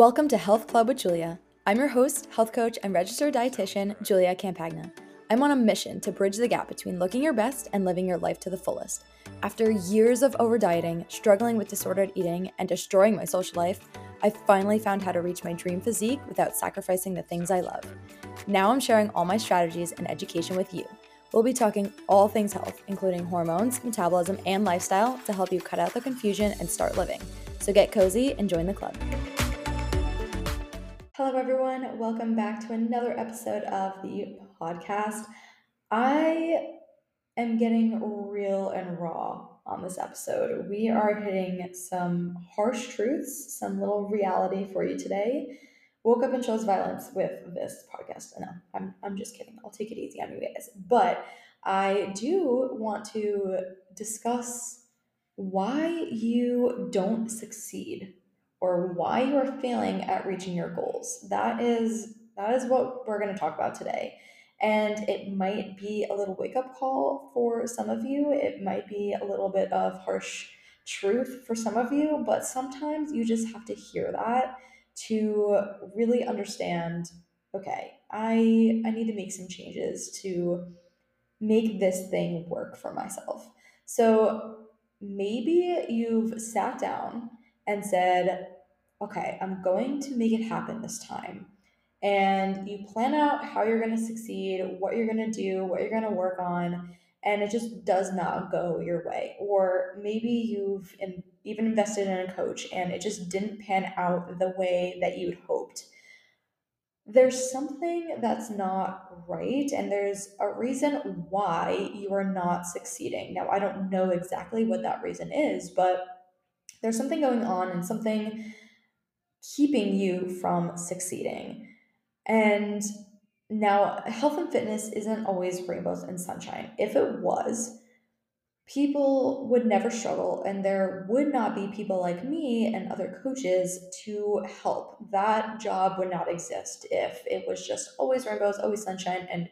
Welcome to Health Club with Julia. I'm your host, health coach, and registered dietitian, Julia Campagna. I'm on a mission to bridge the gap between looking your best and living your life to the fullest. After years of over dieting, struggling with disordered eating, and destroying my social life, I finally found how to reach my dream physique without sacrificing the things I love. Now I'm sharing all my strategies and education with you. We'll be talking all things health, including hormones, metabolism, and lifestyle to help you cut out the confusion and start living. So get cozy and join the club. Hello, everyone. Welcome back to another episode of the podcast. I am getting real and raw on this episode. We are hitting some harsh truths, some little reality for you today. Woke up and chose violence with this podcast. No, I'm, I'm just kidding. I'll take it easy on you guys. But I do want to discuss why you don't succeed or why you are failing at reaching your goals. That is that is what we're going to talk about today. And it might be a little wake up call for some of you. It might be a little bit of harsh truth for some of you, but sometimes you just have to hear that to really understand okay, I I need to make some changes to make this thing work for myself. So maybe you've sat down and said, okay, I'm going to make it happen this time. And you plan out how you're going to succeed, what you're going to do, what you're going to work on, and it just does not go your way. Or maybe you've in, even invested in a coach and it just didn't pan out the way that you'd hoped. There's something that's not right, and there's a reason why you are not succeeding. Now, I don't know exactly what that reason is, but there's something going on and something keeping you from succeeding. And now, health and fitness isn't always rainbows and sunshine. If it was, people would never struggle, and there would not be people like me and other coaches to help. That job would not exist if it was just always rainbows, always sunshine, and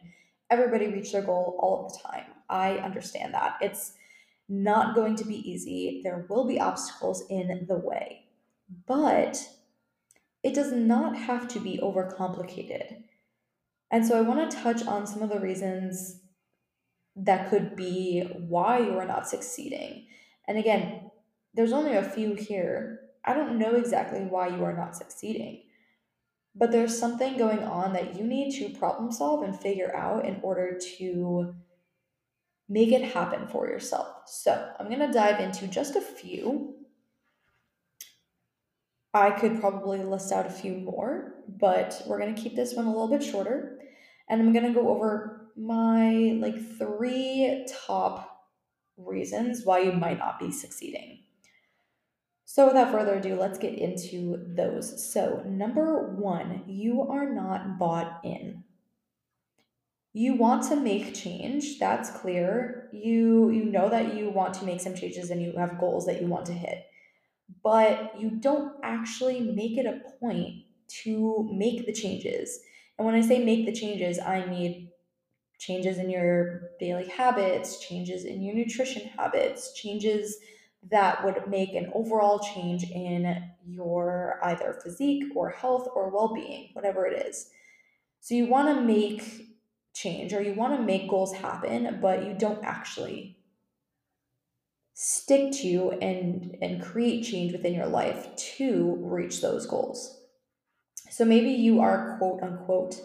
everybody reached their goal all of the time. I understand that. It's not going to be easy. There will be obstacles in the way. But it does not have to be overcomplicated. And so I want to touch on some of the reasons that could be why you are not succeeding. And again, there's only a few here. I don't know exactly why you are not succeeding, but there's something going on that you need to problem solve and figure out in order to make it happen for yourself. So, I'm going to dive into just a few. I could probably list out a few more, but we're going to keep this one a little bit shorter. And I'm going to go over my like three top reasons why you might not be succeeding. So, without further ado, let's get into those. So, number one, you are not bought in you want to make change that's clear. You you know that you want to make some changes and you have goals that you want to hit. But you don't actually make it a point to make the changes. And when i say make the changes i mean changes in your daily habits changes in your nutrition habits changes that would make an overall change in your either physique or health or well-being whatever it is. So you want to make change or you want to make goals happen, but you don't actually stick to and and create change within your life to reach those goals. So maybe you are quote unquote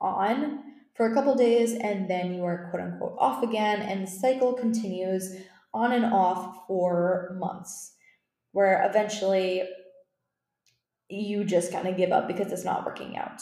on for a couple days and then you are quote unquote off again and the cycle continues on and off for months where eventually you just kind of give up because it's not working out.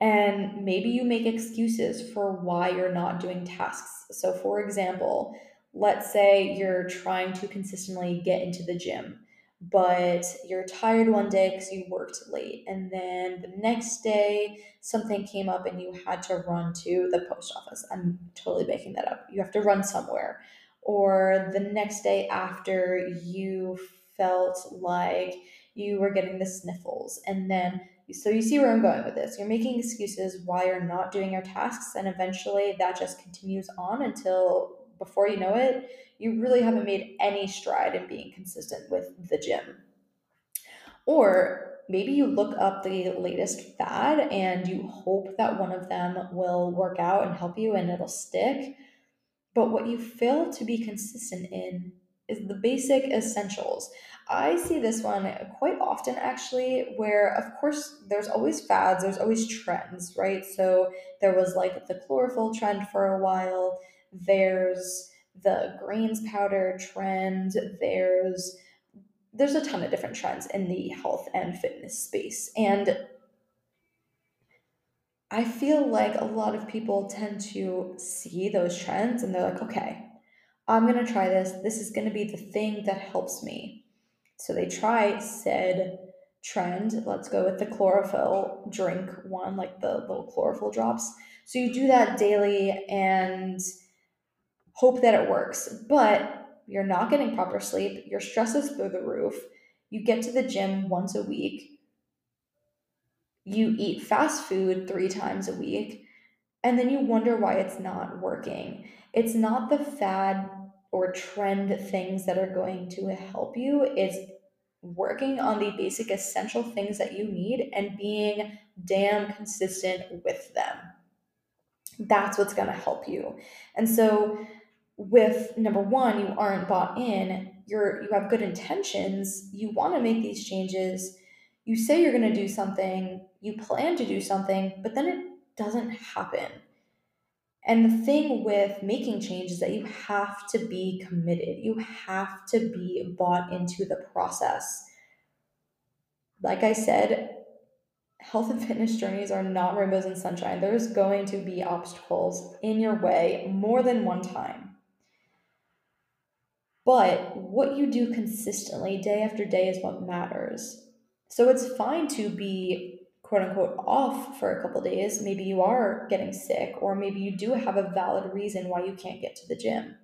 And maybe you make excuses for why you're not doing tasks. So, for example, let's say you're trying to consistently get into the gym, but you're tired one day because you worked late. And then the next day, something came up and you had to run to the post office. I'm totally making that up. You have to run somewhere. Or the next day after, you felt like you were getting the sniffles. And then so you see where I'm going with this. You're making excuses why you're not doing your tasks, and eventually that just continues on until before you know it, you really haven't made any stride in being consistent with the gym. Or maybe you look up the latest fad and you hope that one of them will work out and help you and it'll stick. But what you fail to be consistent in is the basic essentials. I see this one quite often actually, where of course there's always fads, there's always trends, right? So there was like the chlorophyll trend for a while, there's the greens powder trend, there's there's a ton of different trends in the health and fitness space. And I feel like a lot of people tend to see those trends and they're like, okay, I'm going to try this. This is going to be the thing that helps me. So they try said trend. Let's go with the chlorophyll drink one, like the little chlorophyll drops. So you do that daily and hope that it works. But you're not getting proper sleep. Your stress is through the roof. You get to the gym once a week. You eat fast food three times a week. And then you wonder why it's not working. It's not the fad or trend things that are going to help you. It's working on the basic essential things that you need and being damn consistent with them. That's what's going to help you. And so with number 1, you aren't bought in, you're you have good intentions, you want to make these changes, you say you're going to do something, you plan to do something, but then it doesn't happen. And the thing with making change is that you have to be committed. You have to be bought into the process. Like I said, health and fitness journeys are not rainbows and sunshine. There's going to be obstacles in your way more than one time. But what you do consistently day after day is what matters. So it's fine to be quote unquote off for a couple days, maybe you are getting sick, or maybe you do have a valid reason why you can't get to the gym.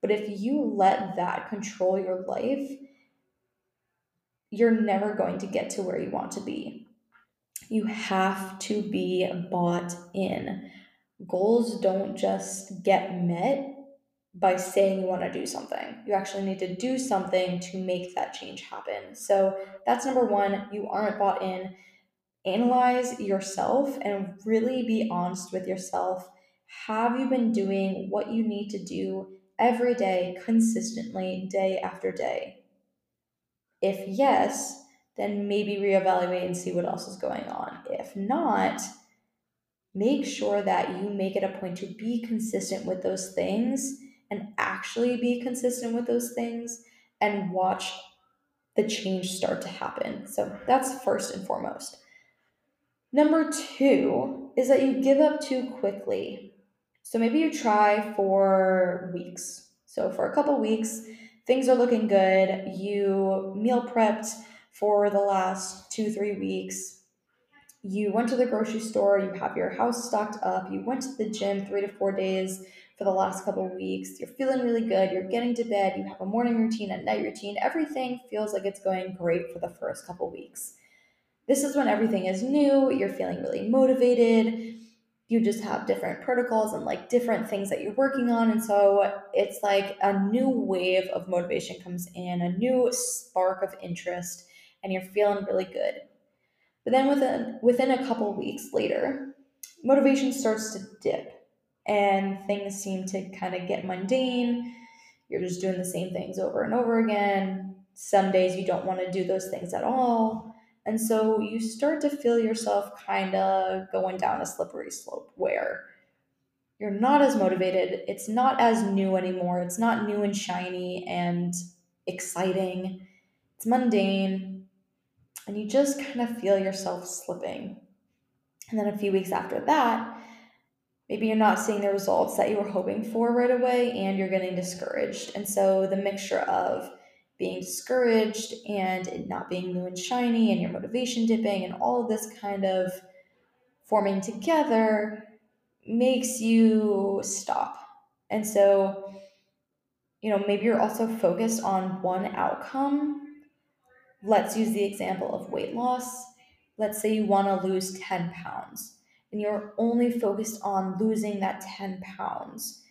But if you let that control your life, you're never going to get to where you want to be. You have to be bought in. Goals don't just get met by saying you want to do something. You actually need to do something to make that change happen. So that's number one. You aren't bought in analyze yourself and really be honest with yourself. Have you been doing what you need to do every day, consistently, day after day? If yes, then maybe reevaluate and see what else is going on. If not, make sure that you make it a point to be consistent with those things and actually be consistent with those things and watch the change start to happen. So that's first and foremost. Number two is that you give up too quickly. So maybe you try for weeks. So for a couple weeks, things are looking good. You meal prepped for the last two, three weeks. You went to the grocery store, you have your house stocked up, you went to the gym three to four days for the last couple weeks. You're feeling really good, you're getting to bed, you have a morning routine, a night routine. Everything feels like it's going great for the first couple weeks. This is when everything is new, you're feeling really motivated. You just have different protocols and like different things that you're working on. And so it's like a new wave of motivation comes in, a new spark of interest, and you're feeling really good. But then within within a couple weeks later, motivation starts to dip and things seem to kind of get mundane. You're just doing the same things over and over again. Some days you don't want to do those things at all. And so you start to feel yourself kind of going down a slippery slope where you're not as motivated. It's not as new anymore. It's not new and shiny and exciting. It's mundane. And you just kind of feel yourself slipping. And then a few weeks after that, maybe you're not seeing the results that you were hoping for right away and you're getting discouraged. And so the mixture of being discouraged and not being new and shiny and your motivation dipping and all of this kind of forming together makes you stop. And so, you know, maybe you're also focused on one outcome. Let's use the example of weight loss. Let's say you want to lose 10 pounds and you're only focused on losing that 10 pounds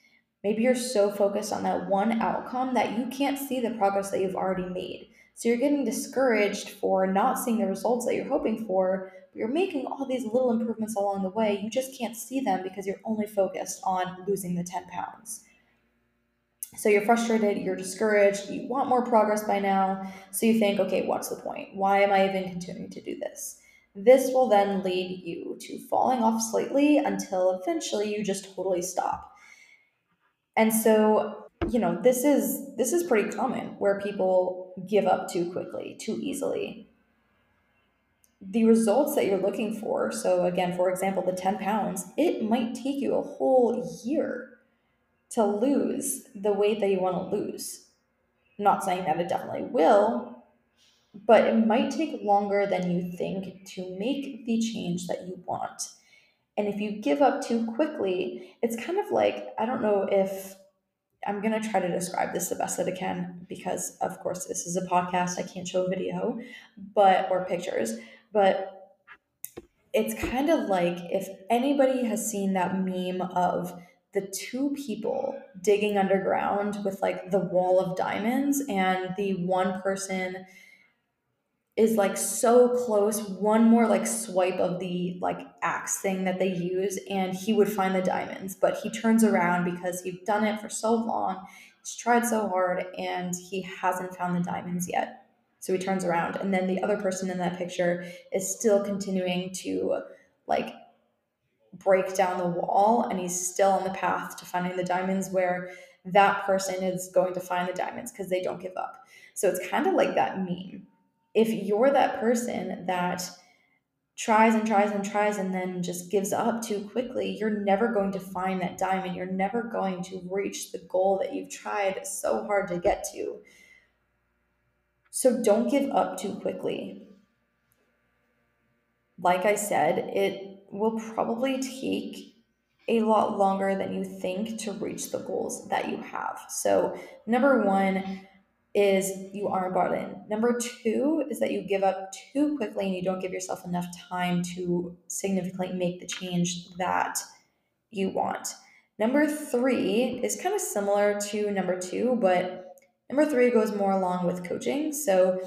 Maybe you're so focused on that one outcome that you can't see the progress that you've already made. So you're getting discouraged for not seeing the results that you're hoping for, but you're making all these little improvements along the way. You just can't see them because you're only focused on losing the 10 pounds. So you're frustrated, you're discouraged, you want more progress by now. So you think, okay, what's the point? Why am I even continuing to do this? This will then lead you to falling off slightly until eventually you just totally stop. And so, you know, this is this is pretty common where people give up too quickly, too easily. The results that you're looking for, so again, for example, the 10 pounds, it might take you a whole year to lose the weight that you want to lose. I'm not saying that it definitely will, but it might take longer than you think to make the change that you want. And if you give up too quickly, it's kind of like I don't know if I'm going to try to describe this the best that I can because, of course, this is a podcast. I can't show a video, but or pictures, but it's kind of like if anybody has seen that meme of the two people digging underground with like the wall of diamonds and the one person is like so close one more like swipe of the like axe thing that they use and he would find the diamonds but he turns around because he's done it for so long he's tried so hard and he hasn't found the diamonds yet so he turns around and then the other person in that picture is still continuing to like break down the wall and he's still on the path to finding the diamonds where that person is going to find the diamonds because they don't give up. So it's kind of like that meme. If you're that person that tries and tries and tries and then just gives up too quickly, you're never going to find that diamond. You're never going to reach the goal that you've tried so hard to get to. So don't give up too quickly. Like I said, it will probably take a lot longer than you think to reach the goals that you have. So, number one is you aren't bought in. Number two is that you give up too quickly and you don't give yourself enough time to significantly make the change that you want. Number three is kind of similar to number two, but number three goes more along with coaching. So,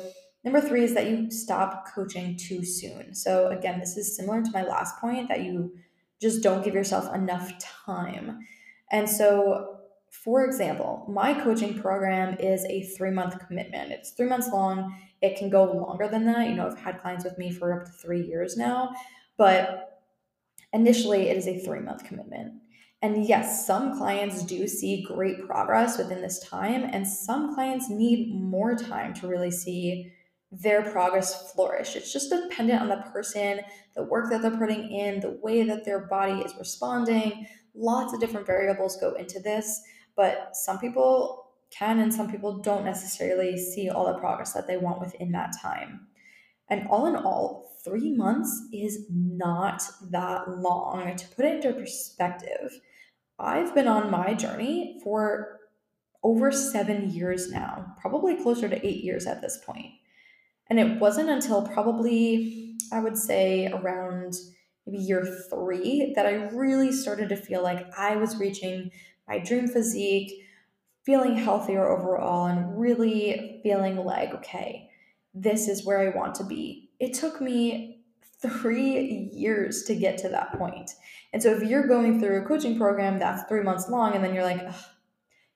Number three is that you stop coaching too soon. So, again, this is similar to my last point that you just don't give yourself enough time. And so, for example, my coaching program is a three month commitment. It's three months long. It can go longer than that. You know, I've had clients with me for up to three years now, but initially it is a three month commitment. And yes, some clients do see great progress within this time, and some clients need more time to really see their progress flourish. It's just dependent on the person, the work that they're putting in, the way that their body is responding. Lots of different variables go into this, but some people can and some people don't necessarily see all the progress that they want within that time. And all in all, three months is not that long. To put it into perspective, I've been on my journey for over seven years now, probably closer to eight years at this point. And it wasn't until probably, I would say, around maybe year three that I really started to feel like I was reaching my dream physique, feeling healthier overall, and really feeling like, okay, this is where I want to be. It took me three years to get to that point. And so if you're going through a coaching program that's three months long, and then you're like,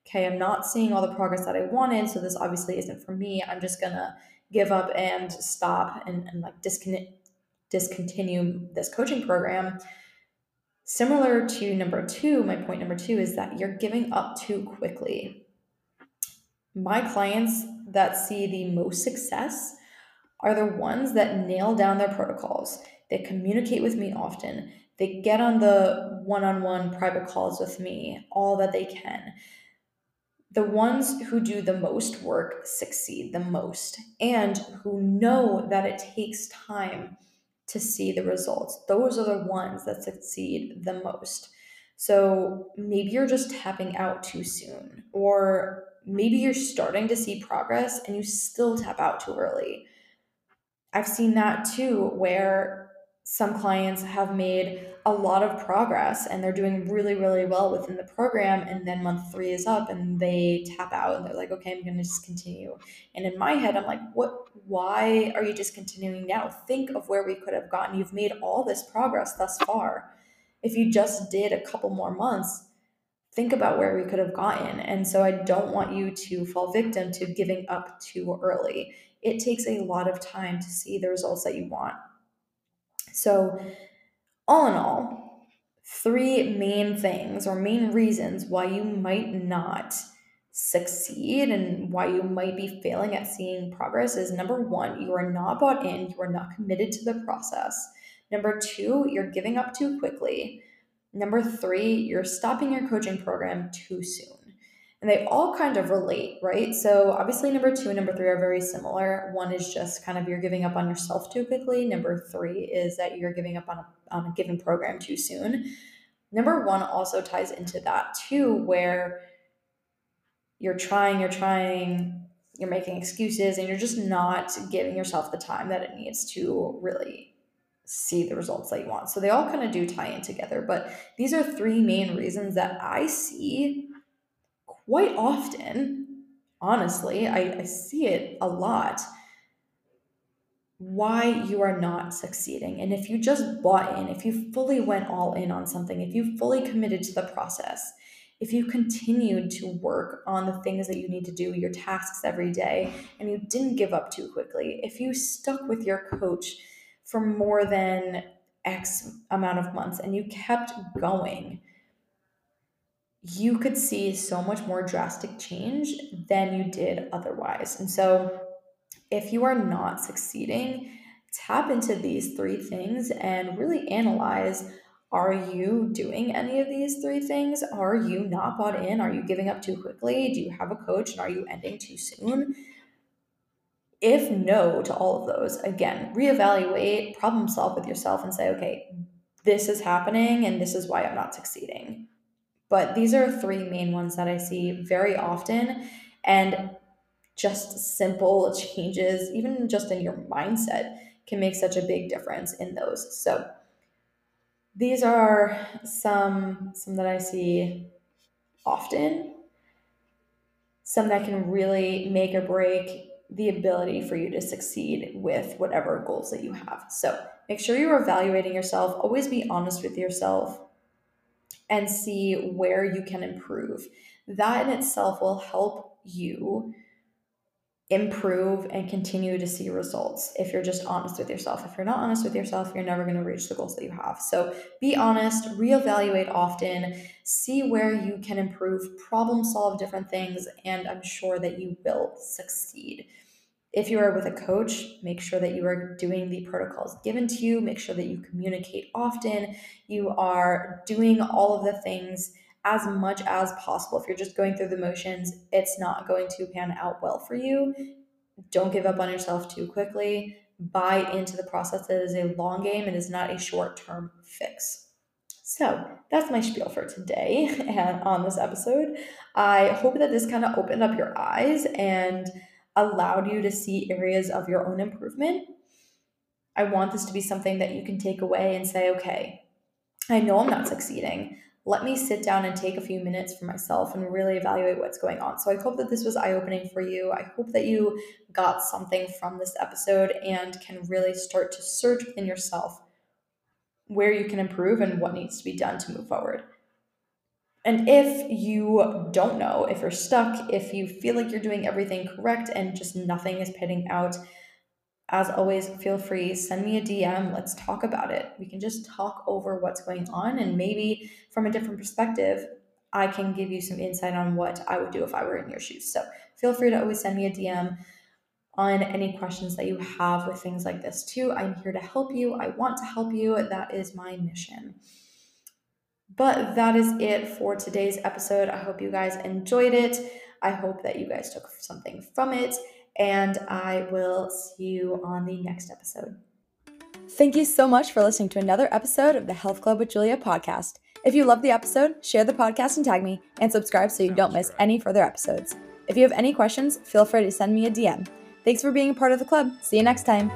okay, I'm not seeing all the progress that I wanted, so this obviously isn't for me, I'm just gonna give up and stop and, and like discontinue this coaching program similar to number two my point number two is that you're giving up too quickly. My clients that see the most success are the ones that nail down their protocols. They communicate with me often. They get on the one-on-one private calls with me all that they can. The ones who do the most work succeed the most and who know that it takes time to see the results. Those are the ones that succeed the most. So maybe you're just tapping out too soon, or maybe you're starting to see progress and you still tap out too early. I've seen that too, where some clients have made a lot of progress and they're doing really, really well within the program. And then month three is up and they tap out and they're like, okay, I'm going to just continue. And in my head, I'm like, what, why are you just continuing now? Think of where we could have gotten. You've made all this progress thus far. If you just did a couple more months, think about where we could have gotten. And so I don't want you to fall victim to giving up too early. It takes a lot of time to see the results that you want. So, all in all, three main things or main reasons why you might not succeed and why you might be failing at seeing progress is number one, you are not bought in, you are not committed to the process. Number two, you're giving up too quickly. Number three, you're stopping your coaching program too soon and they all kind of relate, right? So obviously, number two and number three are very similar. One is just kind of you're giving up on yourself too quickly. Number three is that you're giving up on a, on a given program too soon. Number one also ties into that too, where you're trying, you're trying, you're making excuses, and you're just not giving yourself the time that it needs to really see the results that you want. So they all kind of do tie in together. But these are three main reasons that I see quite often, honestly, I, I see it a lot, why you are not succeeding. And if you just bought in, if you fully went all in on something, if you fully committed to the process, if you continued to work on the things that you need to do, your tasks every day, and you didn't give up too quickly, if you stuck with your coach for more than X amount of months and you kept going, you could see so much more drastic change than you did otherwise. And so, if you are not succeeding, tap into these three things and really analyze are you doing any of these three things? Are you not bought in? Are you giving up too quickly? Do you have a coach and are you ending too soon? If no to all of those, again, reevaluate, problem solve with yourself, and say, okay, this is happening and this is why I'm not succeeding. But these are three main ones that I see very often. And just simple changes, even just in your mindset, can make such a big difference in those. So these are some some that I see often, some that can really make or break the ability for you to succeed with whatever goals that you have. So make sure you're evaluating yourself. Always be honest with yourself and see where you can improve. That in itself will help you improve and continue to see results if you're just honest with yourself. If you're not honest with yourself, you're never going to reach the goals that you have. So be honest, reevaluate often, see where you can improve, problem solve different things, and I'm sure that you will succeed. If you are with a coach, make sure that you are doing the protocols given to you. Make sure that you communicate often. You are doing all of the things as much as possible. If you're just going through the motions, it's not going to pan out well for you. Don't give up on yourself too quickly. Buy into the process. It is a long game, it is not a short term fix. So that's my spiel for today and on this episode. I hope that this kind of opened up your eyes and allowed you to see areas of your own improvement. I want this to be something that you can take away and say, okay, I know I'm not succeeding. Let me sit down and take a few minutes for myself and really evaluate what's going on. So I hope that this was eye opening for you. I hope that you got something from this episode and can really start to search within yourself where you can improve and what needs to be done to move forward. And if you don't know, if you're stuck, if you feel like you're doing everything correct and just nothing is pitting out, as always, feel free, send me a DM. Let's talk about it. We can just talk over what's going on, and maybe from a different perspective, I can give you some insight on what I would do if I were in your shoes. So feel free to always send me a DM on any questions that you have with things like this, too. I'm here to help you. I want to help you. That is my mission. But that is it for today's episode. I hope you guys enjoyed it. I hope that you guys took something from it, and I will see you on the next episode. Thank you so much for listening to another episode of the Health Club with Julia podcast. If you love the episode, share the podcast and tag me, and subscribe so you don't miss any further episodes. If you have any questions, feel free to send me a DM. Thanks for being a part of the club. See you next time.